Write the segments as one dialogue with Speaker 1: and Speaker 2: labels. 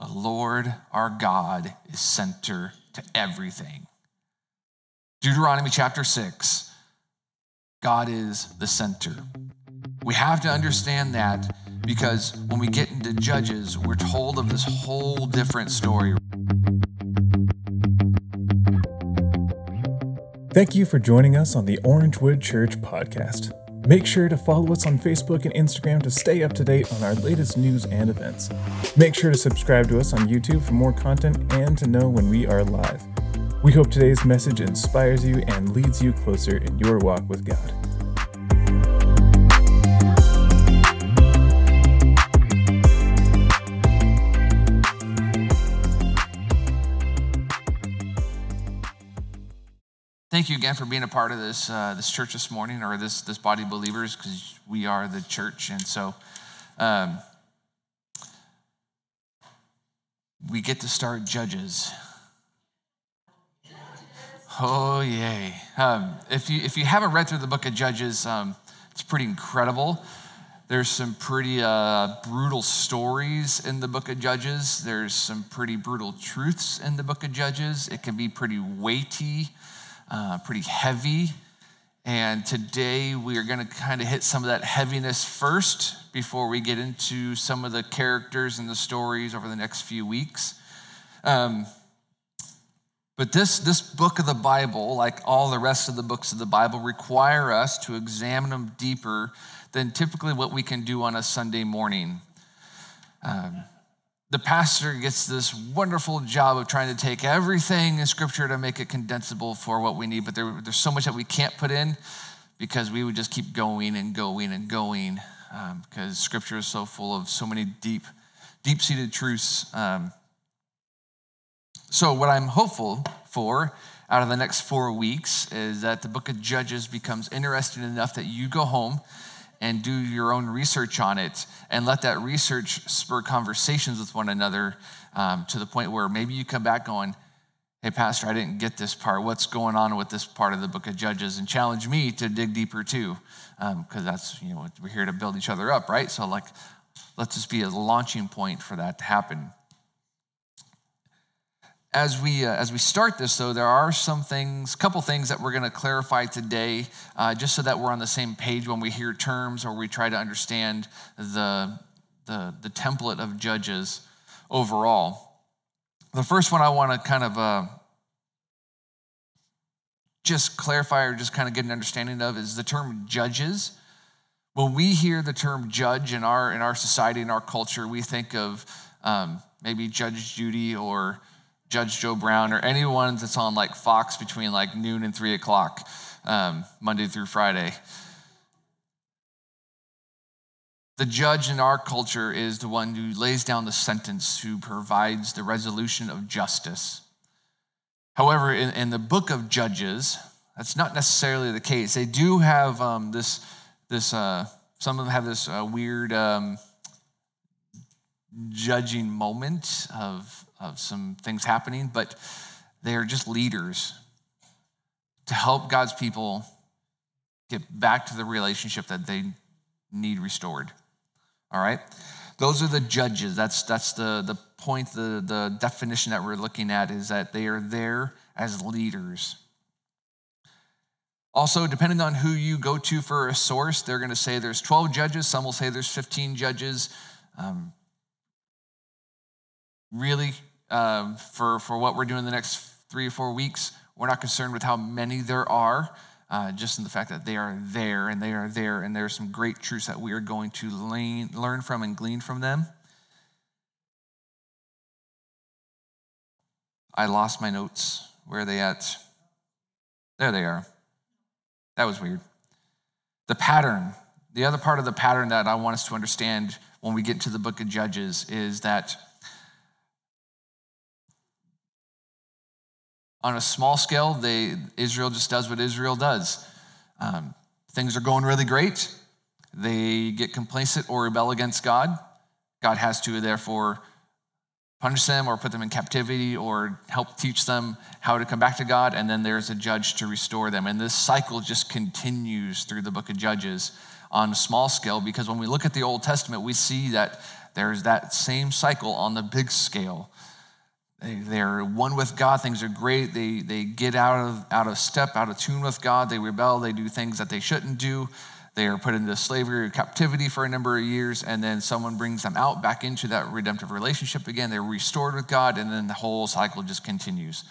Speaker 1: The Lord our God is center to everything. Deuteronomy chapter 6, God is the center. We have to understand that because when we get into Judges, we're told of this whole different story.
Speaker 2: Thank you for joining us on the Orangewood Church podcast. Make sure to follow us on Facebook and Instagram to stay up to date on our latest news and events. Make sure to subscribe to us on YouTube for more content and to know when we are live. We hope today's message inspires you and leads you closer in your walk with God.
Speaker 1: Thank you again for being a part of this uh, this church this morning, or this this body of believers, because we are the church, and so um, we get to start Judges. Oh yay! Um, if you if you haven't read through the book of Judges, um, it's pretty incredible. There's some pretty uh, brutal stories in the book of Judges. There's some pretty brutal truths in the book of Judges. It can be pretty weighty uh, pretty heavy. And today we are going to kind of hit some of that heaviness first before we get into some of the characters and the stories over the next few weeks. Um, but this, this book of the Bible, like all the rest of the books of the Bible, require us to examine them deeper than typically what we can do on a Sunday morning. Um, the pastor gets this wonderful job of trying to take everything in scripture to make it condensable for what we need but there, there's so much that we can't put in because we would just keep going and going and going um, because scripture is so full of so many deep deep-seated truths um, so what i'm hopeful for out of the next four weeks is that the book of judges becomes interesting enough that you go home and do your own research on it and let that research spur conversations with one another um, to the point where maybe you come back going, Hey, Pastor, I didn't get this part. What's going on with this part of the book of Judges? And challenge me to dig deeper too, because um, that's, you know, we're here to build each other up, right? So, like, let's just be a launching point for that to happen as we uh, as we start this though there are some things a couple things that we're going to clarify today uh, just so that we're on the same page when we hear terms or we try to understand the the, the template of judges overall. The first one i want to kind of uh, just clarify or just kind of get an understanding of is the term judges. When we hear the term judge in our in our society in our culture we think of um, maybe judge judy or Judge Joe Brown or anyone that's on like Fox between like noon and three o'clock, um, Monday through Friday. The judge in our culture is the one who lays down the sentence, who provides the resolution of justice. However, in, in the book of Judges, that's not necessarily the case. They do have um, this, this uh, some of them have this uh, weird um, judging moment of of some things happening, but they are just leaders to help God's people get back to the relationship that they need restored. All right? Those are the judges. That's, that's the, the point, the, the definition that we're looking at is that they are there as leaders. Also, depending on who you go to for a source, they're going to say there's 12 judges. Some will say there's 15 judges. Um, really, um, for, for what we're doing the next three or four weeks. We're not concerned with how many there are, uh, just in the fact that they are there and they are there, and there are some great truths that we are going to lean, learn from and glean from them. I lost my notes. Where are they at? There they are. That was weird. The pattern, the other part of the pattern that I want us to understand when we get to the book of Judges is that On a small scale, they, Israel just does what Israel does. Um, things are going really great. They get complacent or rebel against God. God has to, therefore, punish them or put them in captivity or help teach them how to come back to God. And then there's a judge to restore them. And this cycle just continues through the book of Judges on a small scale because when we look at the Old Testament, we see that there's that same cycle on the big scale. They, they're one with God. Things are great. They, they get out of, out of step, out of tune with God. They rebel. They do things that they shouldn't do. They are put into slavery or captivity for a number of years, and then someone brings them out back into that redemptive relationship again. They're restored with God, and then the whole cycle just continues.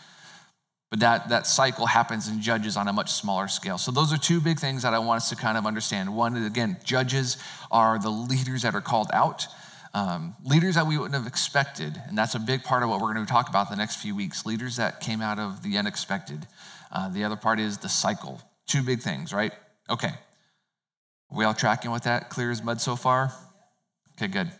Speaker 1: But that, that cycle happens in judges on a much smaller scale. So, those are two big things that I want us to kind of understand. One, again, judges are the leaders that are called out um, leaders that we wouldn't have expected. And that's a big part of what we're going to talk about the next few weeks leaders that came out of the unexpected. Uh, the other part is the cycle. Two big things, right? Okay. Are we all tracking with that? Clear as mud so far? Okay, good.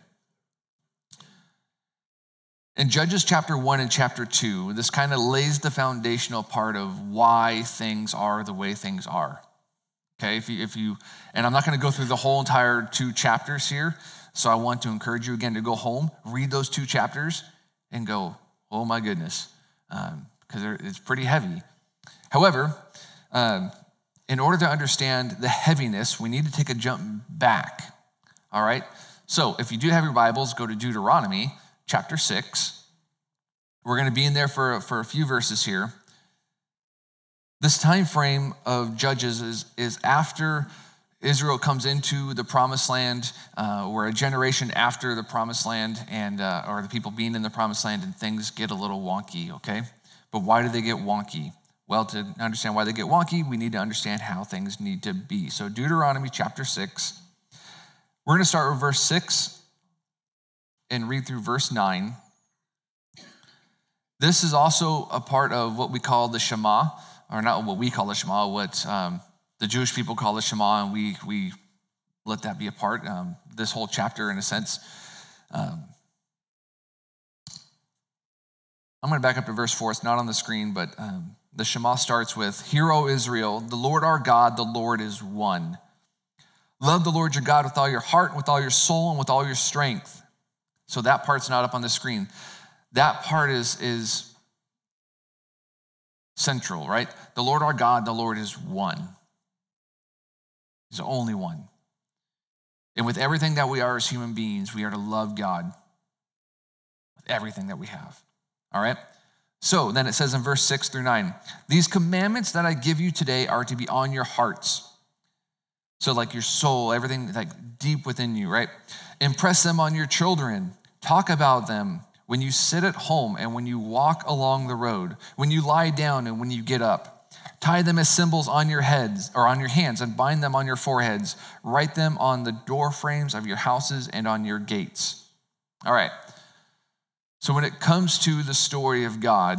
Speaker 1: In Judges chapter 1 and chapter 2, this kind of lays the foundational part of why things are the way things are. Okay, if you, if you and I'm not going to go through the whole entire two chapters here, so I want to encourage you again to go home, read those two chapters, and go, oh my goodness, because um, it's pretty heavy. However, um, in order to understand the heaviness, we need to take a jump back. All right? So if you do have your Bibles, go to Deuteronomy chapter 6. We're going to be in there for, for a few verses here. This time frame of Judges is, is after Israel comes into the promised land. Uh, we're a generation after the promised land, and uh, or the people being in the promised land, and things get a little wonky. Okay, but why do they get wonky? Well, to understand why they get wonky, we need to understand how things need to be. So, Deuteronomy chapter six. We're going to start with verse six and read through verse nine. This is also a part of what we call the Shema, or not what we call the Shema, what um, the Jewish people call the Shema, and we, we let that be a part. Um, this whole chapter, in a sense. Um, I'm going to back up to verse 4. It's not on the screen, but um, the Shema starts with Hear, O Israel, the Lord our God, the Lord is one. Love the Lord your God with all your heart, with all your soul, and with all your strength. So that part's not up on the screen. That part is, is central, right? The Lord our God, the Lord is one. He's the only one. And with everything that we are as human beings, we are to love God with everything that we have. All right? So then it says in verse 6 through 9 These commandments that I give you today are to be on your hearts. So, like your soul, everything like deep within you, right? Impress them on your children. Talk about them when you sit at home and when you walk along the road, when you lie down and when you get up. Tie them as symbols on your heads or on your hands and bind them on your foreheads. Write them on the door frames of your houses and on your gates. All right. So when it comes to the story of God,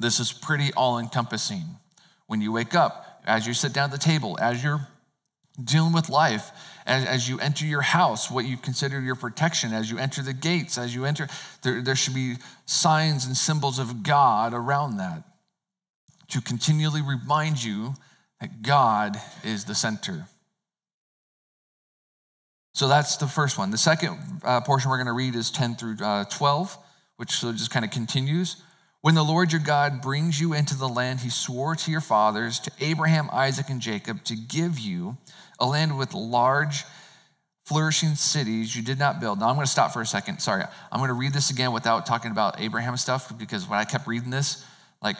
Speaker 1: this is pretty all encompassing. When you wake up, as you sit down at the table, as you're dealing with life, as, as you enter your house, what you consider your protection, as you enter the gates, as you enter, there, there should be signs and symbols of God around that to continually remind you that God is the center. So that's the first one. The second uh, portion we're going to read is 10 through uh, 12, which so just kind of continues. When the Lord your God brings you into the land he swore to your fathers, to Abraham, Isaac, and Jacob, to give you a land with large, flourishing cities you did not build. Now I'm going to stop for a second. Sorry. I'm going to read this again without talking about Abraham stuff because when I kept reading this, like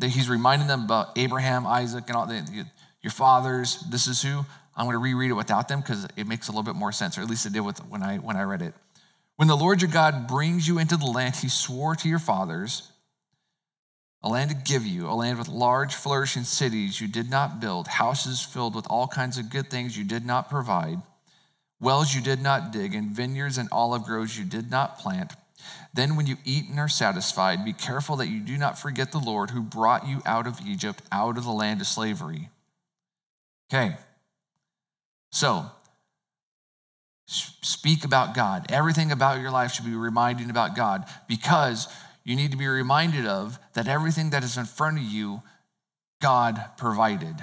Speaker 1: he's reminding them about Abraham, Isaac, and all the, your fathers. This is who. I'm going to reread it without them because it makes a little bit more sense, or at least it did with, when, I, when I read it. When the Lord your God brings you into the land he swore to your fathers, a land to give you, a land with large, flourishing cities you did not build, houses filled with all kinds of good things you did not provide, wells you did not dig, and vineyards and olive groves you did not plant then, when you eat and are satisfied, be careful that you do not forget the Lord who brought you out of Egypt, out of the land of slavery. Okay. So, speak about God. Everything about your life should be reminding about God because you need to be reminded of that everything that is in front of you, God provided.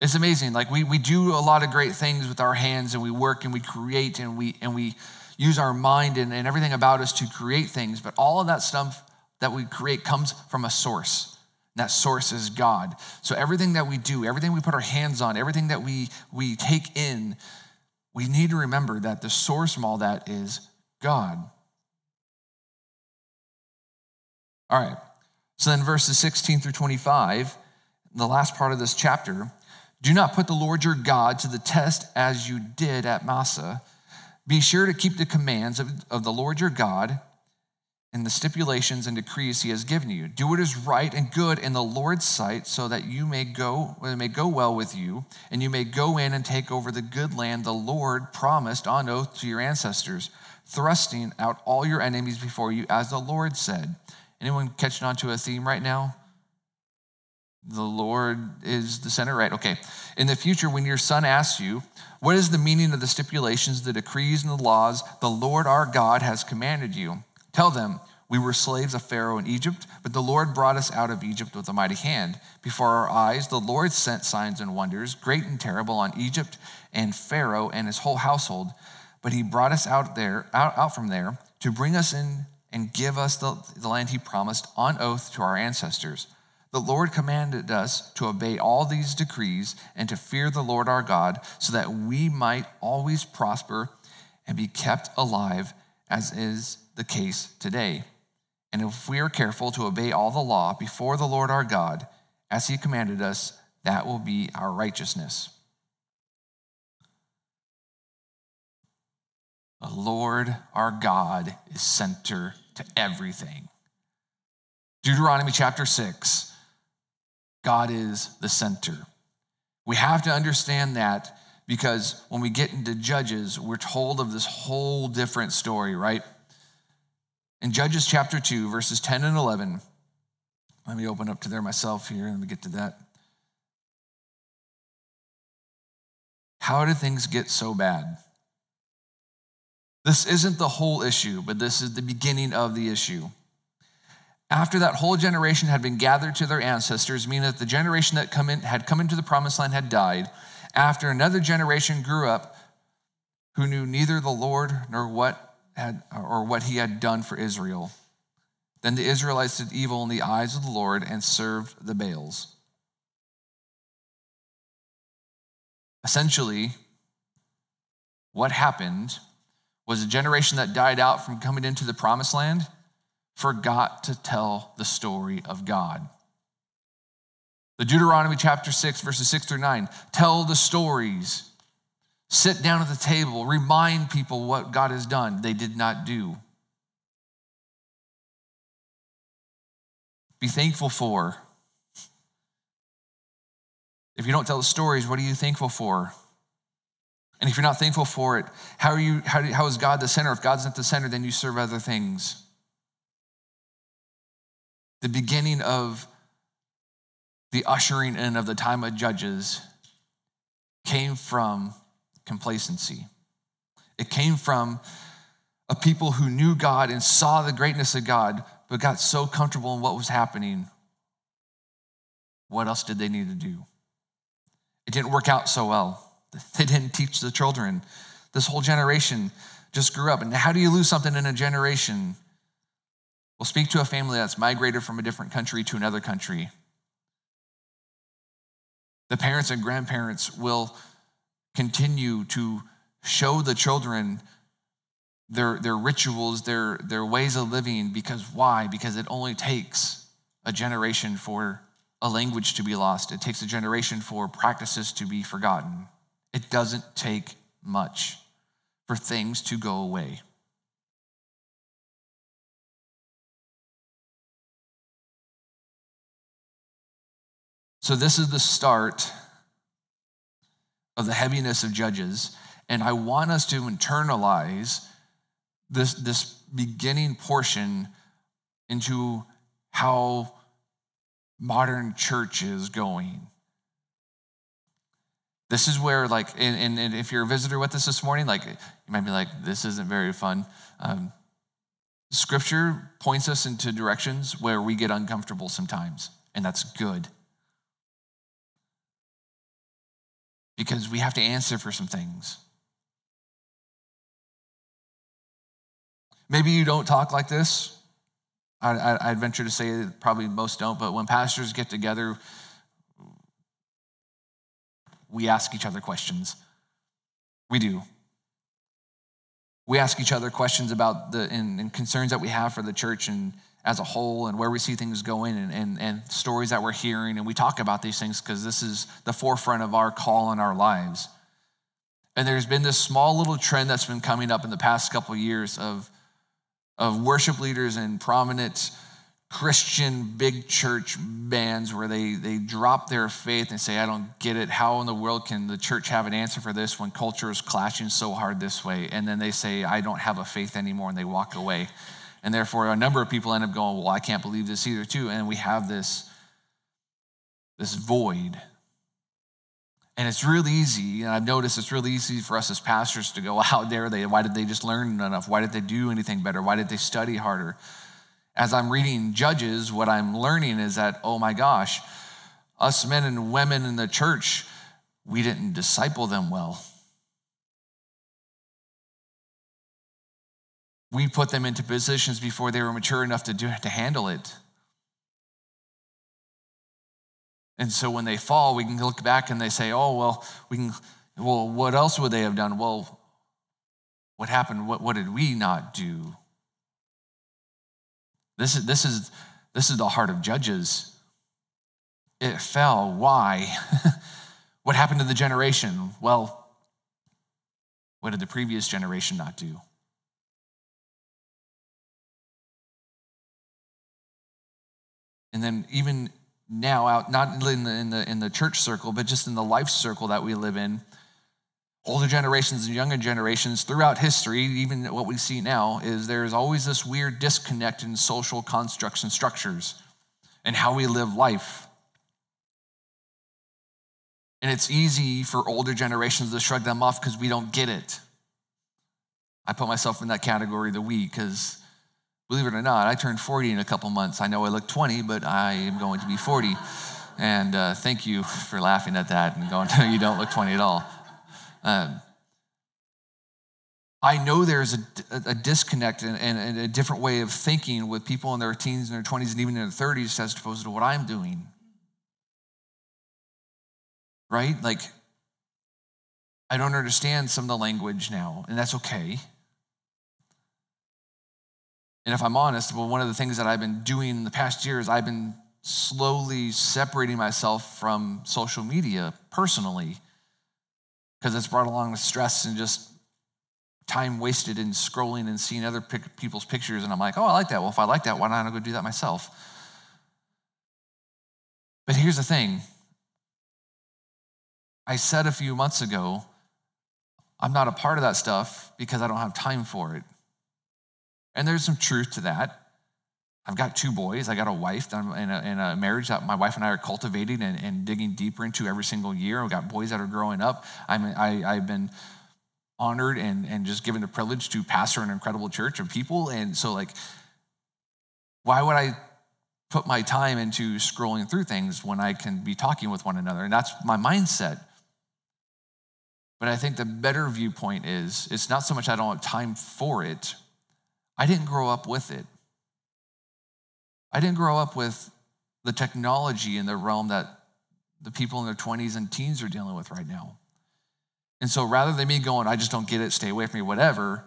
Speaker 1: It's amazing. Like we, we do a lot of great things with our hands and we work and we create and we and we use our mind and, and everything about us to create things, but all of that stuff that we create comes from a source. And that source is God. So everything that we do, everything we put our hands on, everything that we, we take in, we need to remember that the source of all that is God. All right. So then, verses 16 through 25, the last part of this chapter do not put the Lord your God to the test as you did at Massah. Be sure to keep the commands of, of the Lord your God and the stipulations and decrees he has given you. Do what is right and good in the Lord's sight, so that you may go, it may go well with you, and you may go in and take over the good land the Lord promised on oath to your ancestors, thrusting out all your enemies before you, as the Lord said. Anyone catching on to a theme right now? The Lord is the center, right? Okay. In the future, when your son asks you, What is the meaning of the stipulations, the decrees, and the laws the Lord our God has commanded you? Tell them, We were slaves of Pharaoh in Egypt, but the Lord brought us out of Egypt with a mighty hand. Before our eyes, the Lord sent signs and wonders, great and terrible, on Egypt and Pharaoh and his whole household. But he brought us out there, out, out from there, to bring us in and give us the, the land he promised on oath to our ancestors. The Lord commanded us to obey all these decrees and to fear the Lord our God, so that we might always prosper and be kept alive, as is the case today. And if we are careful to obey all the law before the Lord our God, as he commanded us, that will be our righteousness. The Lord our God is center to everything. Deuteronomy chapter 6 God is the center. We have to understand that because when we get into Judges, we're told of this whole different story, right? In Judges chapter 2, verses 10 and 11, let me open up to there myself here. Let me get to that. How did things get so bad? This isn't the whole issue, but this is the beginning of the issue. After that whole generation had been gathered to their ancestors, meaning that the generation that come in, had come into the promised land had died, after another generation grew up who knew neither the Lord nor what had or what he had done for Israel. Then the Israelites did evil in the eyes of the Lord and served the Baals. Essentially, what happened was a generation that died out from coming into the promised land forgot to tell the story of God. The Deuteronomy chapter 6, verses 6 through 9 tell the stories, sit down at the table, remind people what God has done. They did not do. Be thankful for. If you don't tell the stories, what are you thankful for? And if you're not thankful for it, how are you how, do, how is God the center? If God's not the center, then you serve other things. The beginning of the ushering in of the time of judges came from complacency. It came from a people who knew God and saw the greatness of God, but got so comfortable in what was happening. What else did they need to do? It didn't work out so well. They didn't teach the children. This whole generation just grew up. And how do you lose something in a generation? Well, speak to a family that's migrated from a different country to another country. The parents and grandparents will continue to show the children their, their rituals, their, their ways of living, because why? Because it only takes a generation for a language to be lost, it takes a generation for practices to be forgotten. It doesn't take much for things to go away. So, this is the start of the heaviness of Judges. And I want us to internalize this, this beginning portion into how modern church is going. This is where, like, and, and, if you're a visitor with us this morning, like, you might be like, this isn't very fun. Um, scripture points us into directions where we get uncomfortable sometimes, and that's good. Because we have to answer for some things. Maybe you don't talk like this. I, I, I'd venture to say probably most don't, but when pastors get together, we ask each other questions. We do. We ask each other questions about the and, and concerns that we have for the church and as a whole and where we see things going and, and, and stories that we're hearing. And we talk about these things because this is the forefront of our call in our lives. And there's been this small little trend that's been coming up in the past couple of years of, of worship leaders and prominent Christian big church bands where they, they drop their faith and say, I don't get it. How in the world can the church have an answer for this when culture is clashing so hard this way? And then they say, I don't have a faith anymore, and they walk away. And therefore, a number of people end up going, Well, I can't believe this either, too. And we have this, this void. And it's really easy, and I've noticed it's really easy for us as pastors to go, How dare they? Why did they just learn enough? Why did they do anything better? Why did they study harder? As I'm reading Judges, what I'm learning is that, oh my gosh, us men and women in the church, we didn't disciple them well. We put them into positions before they were mature enough to do to handle it. And so when they fall, we can look back and they say, "Oh, well, we can well, what else would they have done?" Well, what happened? What, what did we not do? This is this is this is the heart of judges. It fell. Why? what happened to the generation? Well, what did the previous generation not do? And then even now, out not in the, in the in the church circle, but just in the life circle that we live in, older generations and younger generations throughout history, even what we see now, is there's always this weird disconnect in social constructs and structures and how we live life. And it's easy for older generations to shrug them off because we don't get it. I put myself in that category the we because Believe it or not, I turned 40 in a couple months. I know I look 20, but I am going to be 40. And uh, thank you for laughing at that and going, no, you don't look 20 at all. Um, I know there's a, a disconnect and, and, a different way of thinking with people in their teens and their 20s and even in their 30s as opposed to what I'm doing. Right? Like, I don't understand some of the language now, and that's okay. And if I'm honest, well, one of the things that I've been doing in the past years, I've been slowly separating myself from social media personally because it's brought along with stress and just time wasted in scrolling and seeing other pic- people's pictures. And I'm like, oh, I like that. Well, if I like that, why not I go do that myself? But here's the thing I said a few months ago, I'm not a part of that stuff because I don't have time for it. And there's some truth to that. I've got two boys. I got a wife in a, in a marriage that my wife and I are cultivating and, and, digging deeper into every single year. We've got boys that are growing up. I'm, I, I've been honored and, and just given the privilege to pastor an incredible church of people. And so, like, why would I put my time into scrolling through things when I can be talking with one another? And that's my mindset. But I think the better viewpoint is it's not so much I don't have time for it, I didn't grow up with it. I didn't grow up with the technology in the realm that the people in their 20s and teens are dealing with right now. And so rather than me going, I just don't get it, stay away from me, whatever,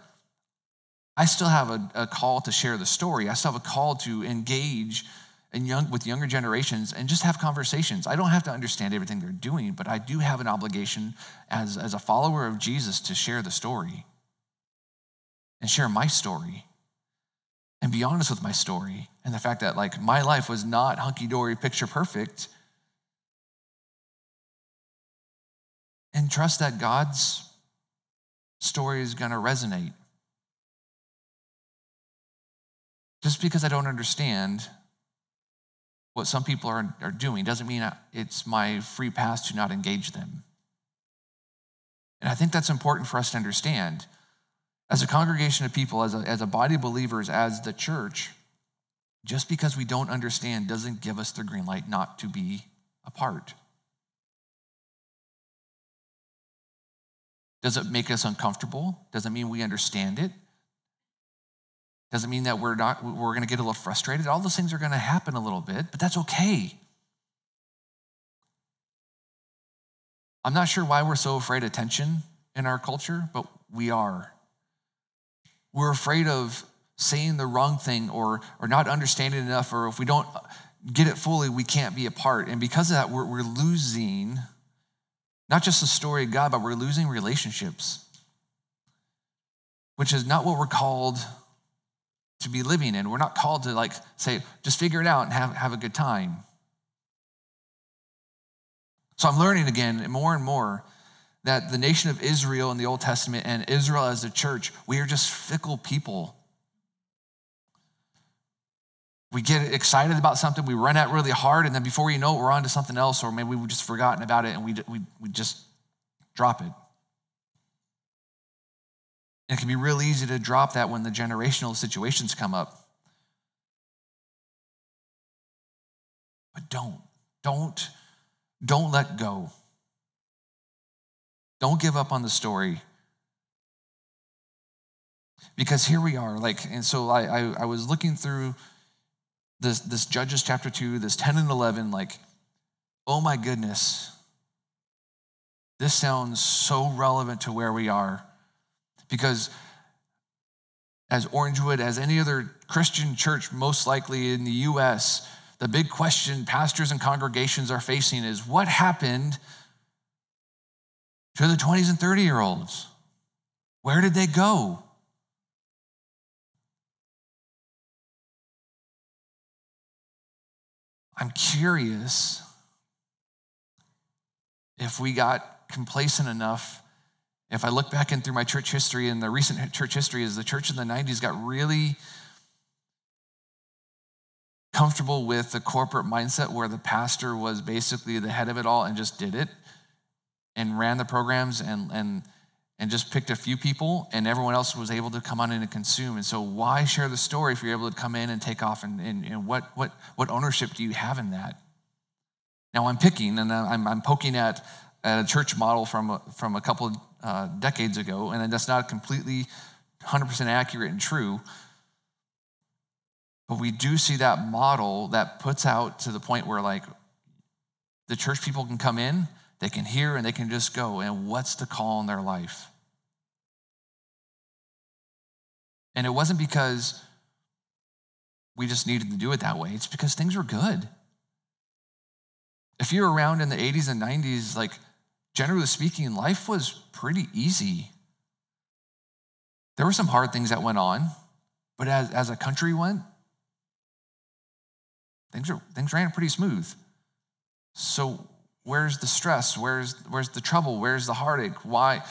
Speaker 1: I still have a, a call to share the story. I still have a call to engage in young, with younger generations and just have conversations. I don't have to understand everything they're doing, but I do have an obligation as, as a follower of Jesus to share the story and share my story and be honest with my story and the fact that like my life was not hunky-dory picture perfect and trust that god's story is going to resonate. Just because i don't understand what some people are, are doing doesn't mean it's my free pass to not engage them. And i think that's important for us to understand as a congregation of people, as a, as a body of believers, as the church, just because we don't understand doesn't give us the green light not to be a part. Does it make us uncomfortable? Doesn't mean we understand it? Doesn't mean that we're not we're going to get a little frustrated? All those things are going to happen a little bit, but that's okay. I'm not sure why we're so afraid of tension in our culture, but we are. We're afraid of saying the wrong thing or, or not understanding enough, or if we don't get it fully, we can't be a part. And because of that, we're, we're losing not just the story of God, but we're losing relationships, which is not what we're called to be living in. We're not called to like say, just figure it out and have, have a good time. So I'm learning again more and more that the nation of Israel in the Old Testament and Israel as a church, we are just fickle people. We get excited about something, we run out really hard, and then before you know it, we're on to something else, or maybe we've just forgotten about it and we, we, we just drop it. And it can be real easy to drop that when the generational situations come up. But don't, don't, don't let go. Don't give up on the story. Because here we are, like, and so I, I, I was looking through this, this Judges chapter 2, this 10 and 11, like, oh my goodness, this sounds so relevant to where we are. Because as Orangewood, as any other Christian church, most likely in the US, the big question pastors and congregations are facing is what happened to the 20s and 30 year olds? Where did they go? I'm curious if we got complacent enough. If I look back in through my church history and the recent church history, is the church in the 90s got really comfortable with the corporate mindset where the pastor was basically the head of it all and just did it and ran the programs and, and, and just picked a few people and everyone else was able to come on in and consume. And so why share the story if you're able to come in and take off and, and, and what, what, what ownership do you have in that? Now I'm picking and I'm, I'm poking at, at a church model from a, from a couple uh, decades ago and that's not completely 100% accurate and true. But we do see that model that puts out to the point where like the church people can come in they can hear and they can just go. And what's the call in their life? And it wasn't because we just needed to do it that way, it's because things were good. If you were around in the 80s and 90s, like generally speaking, life was pretty easy. There were some hard things that went on, but as, as a country went, things, are, things ran pretty smooth. So Where's the stress? Where's, where's the trouble? Where's the heartache? Why?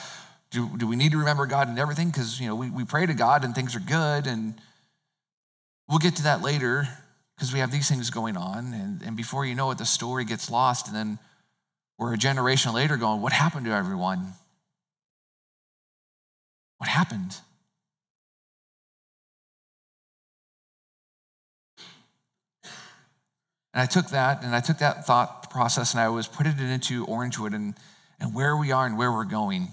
Speaker 1: Do, do we need to remember God in everything? Because, you know, we, we pray to God and things are good. And we'll get to that later because we have these things going on. And, and before you know it, the story gets lost. And then we're a generation later going, what happened to everyone? What happened? And I took that and I took that thought process and I was putting it into Orangewood and, and where we are and where we're going.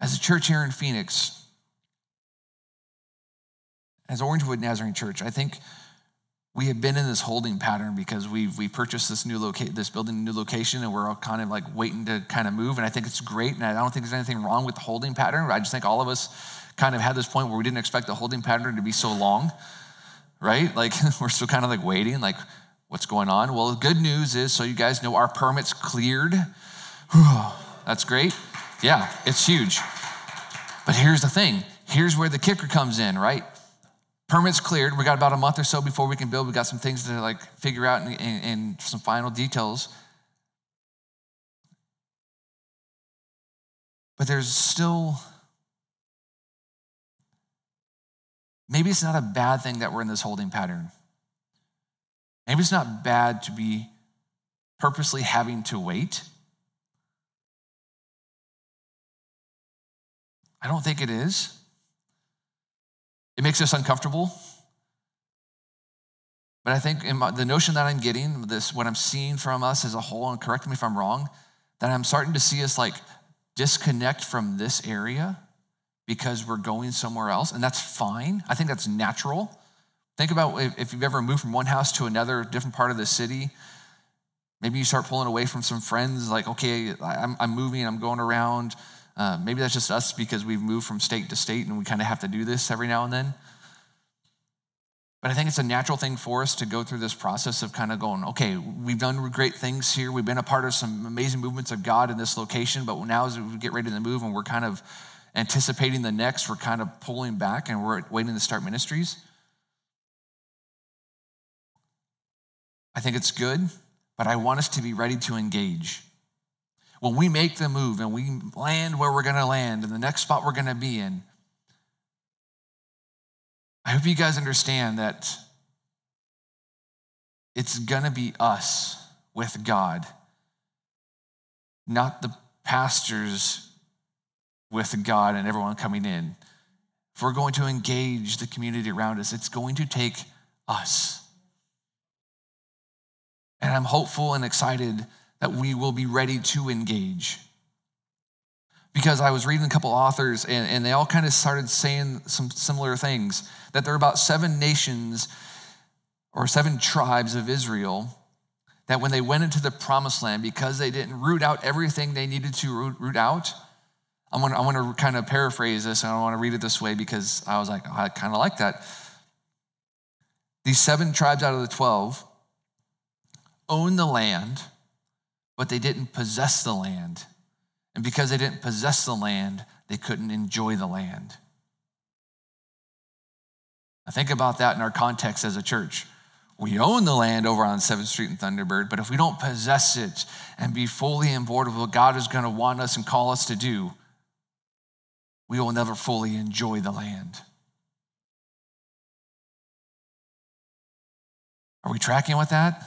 Speaker 1: As a church here in Phoenix, as Orangewood Nazarene Church, I think we have been in this holding pattern because we've we purchased this new location, this building, new location, and we're all kind of like waiting to kind of move. And I think it's great, and I don't think there's anything wrong with the holding pattern. I just think all of us kind of had this point where we didn't expect the holding pattern to be so long right? Like we're still kind of like waiting, like what's going on? Well, the good news is, so you guys know our permit's cleared. That's great. Yeah, it's huge. But here's the thing. Here's where the kicker comes in, right? Permit's cleared. We got about a month or so before we can build. We got some things to like figure out and, and, and some final details. But there's still Maybe it's not a bad thing that we're in this holding pattern. Maybe it's not bad to be purposely having to wait. I don't think it is. It makes us uncomfortable. But I think my, the notion that I'm getting, this what I'm seeing from us as a whole, and correct me if I'm wrong, that I'm starting to see us like disconnect from this area because we're going somewhere else, and that's fine. I think that's natural. Think about if you've ever moved from one house to another, different part of the city. Maybe you start pulling away from some friends, like, okay, I'm, I'm moving, I'm going around. Uh, maybe that's just us because we've moved from state to state and we kind of have to do this every now and then. But I think it's a natural thing for us to go through this process of kind of going, okay, we've done great things here. We've been a part of some amazing movements of God in this location, but now as we get ready to move and we're kind of anticipating the next, we're kind of pulling back and we're waiting to start ministries. I think it's good, but I want us to be ready to engage. When we make the move and we land where we're going to land and the next spot we're going to be in, I hope you guys understand that it's going to be us with God, not the pastors with God and everyone coming in. If we're going to engage the community around us, it's going to take us. And I'm hopeful and excited that we will be ready to engage because I was reading a couple authors and, and they all kind of started saying some similar things that there are about seven nations or seven tribes of Israel that when they went into the promised land, because they didn't root out everything they needed to root, root out, I'm gonna, I'm gonna kind of paraphrase this and I want to read it this way because I was like, oh, I kind of like that. These seven tribes out of the 12 owned the land, but they didn't possess the land. And because they didn't possess the land, they couldn't enjoy the land. Now, think about that in our context as a church. We own the land over on 7th Street and Thunderbird, but if we don't possess it and be fully on board with what God is going to want us and call us to do, we will never fully enjoy the land. Are we tracking with that?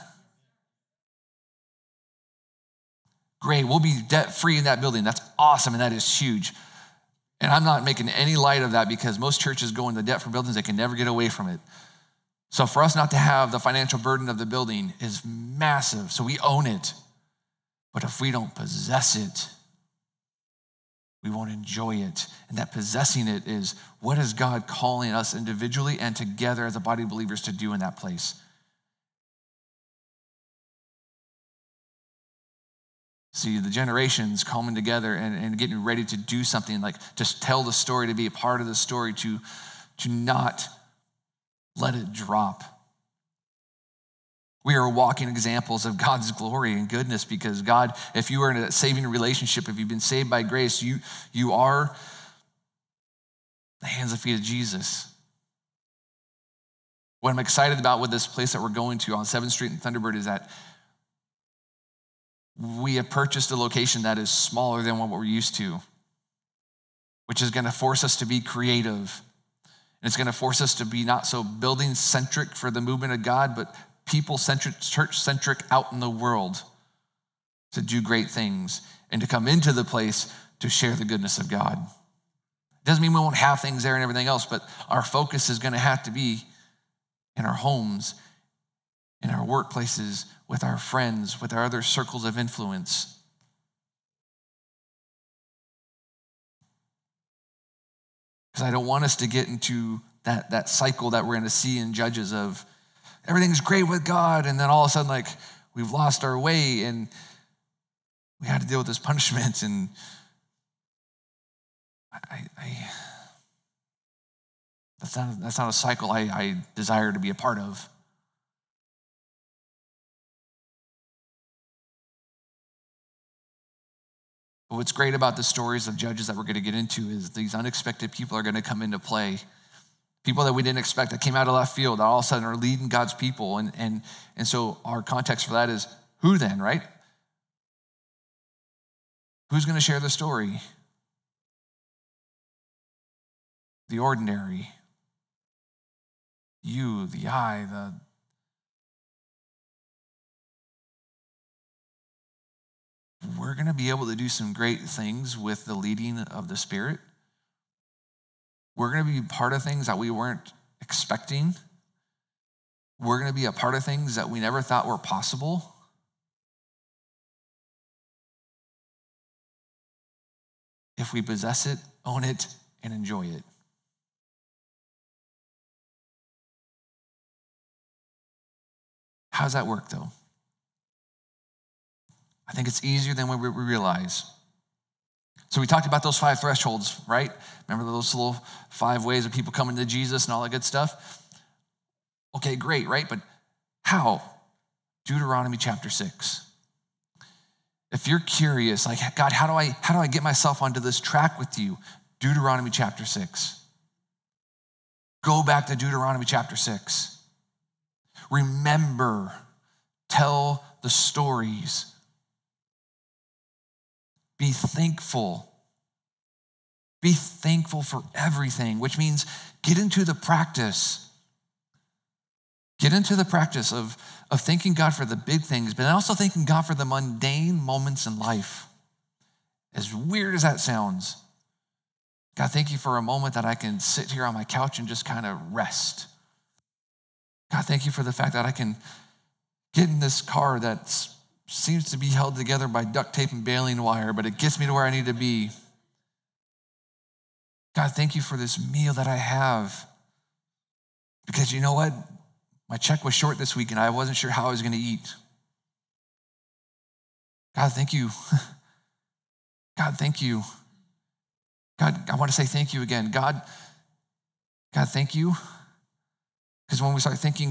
Speaker 1: Great, we'll be debt free in that building. That's awesome, and that is huge. And I'm not making any light of that because most churches go into debt for buildings, they can never get away from it. So for us not to have the financial burden of the building is massive. So we own it. But if we don't possess it, we won't enjoy it. And that possessing it is what is God calling us individually and together as a body of believers to do in that place? See the generations coming together and, and getting ready to do something like just tell the story, to be a part of the story, to, to not let it drop. We are walking examples of God's glory and goodness because God, if you are in a saving relationship, if you've been saved by grace, you, you are the hands and feet of Jesus. What I'm excited about with this place that we're going to on 7th Street and Thunderbird is that we have purchased a location that is smaller than what we're used to, which is going to force us to be creative. And it's going to force us to be not so building centric for the movement of God, but people centric, church centric out in the world to do great things and to come into the place to share the goodness of God. It doesn't mean we won't have things there and everything else, but our focus is going to have to be in our homes, in our workplaces, with our friends, with our other circles of influence. Because I don't want us to get into that, that cycle that we're going to see in Judges of everything's great with God, and then all of a sudden, like, we've lost our way and we had to deal with this punishment. And I, I that's, not, that's not a cycle I, I desire to be a part of. But what's great about the stories of judges that we're going to get into is these unexpected people are going to come into play. People that we didn't expect that came out of left field all of a sudden are leading God's people. And, and, and so our context for that is who then, right? Who's going to share the story? The ordinary. You, the I, the we're going to be able to do some great things with the leading of the Spirit. We're going to be part of things that we weren't expecting. We're going to be a part of things that we never thought were possible. If we possess it, own it, and enjoy it. How does that work, though? I think it's easier than we realize. So we talked about those five thresholds, right? Remember those little five ways of people coming to Jesus and all that good stuff? Okay, great, right? But how? Deuteronomy chapter 6. If you're curious, like, God, how do I how do I get myself onto this track with you? Deuteronomy chapter 6. Go back to Deuteronomy chapter 6. Remember, tell the stories. Be thankful. Be thankful for everything, which means get into the practice. Get into the practice of, of thanking God for the big things, but also thanking God for the mundane moments in life. As weird as that sounds, God, thank you for a moment that I can sit here on my couch and just kind of rest. God, thank you for the fact that I can get in this car that seems to be held together by duct tape and baling wire, but it gets me to where I need to be. God, thank you for this meal that I have. Because you know what? My check was short this week and I wasn't sure how I was going to eat. God, thank you. God, thank you. God, I want to say thank you again. God, God, thank you. Because when we start thinking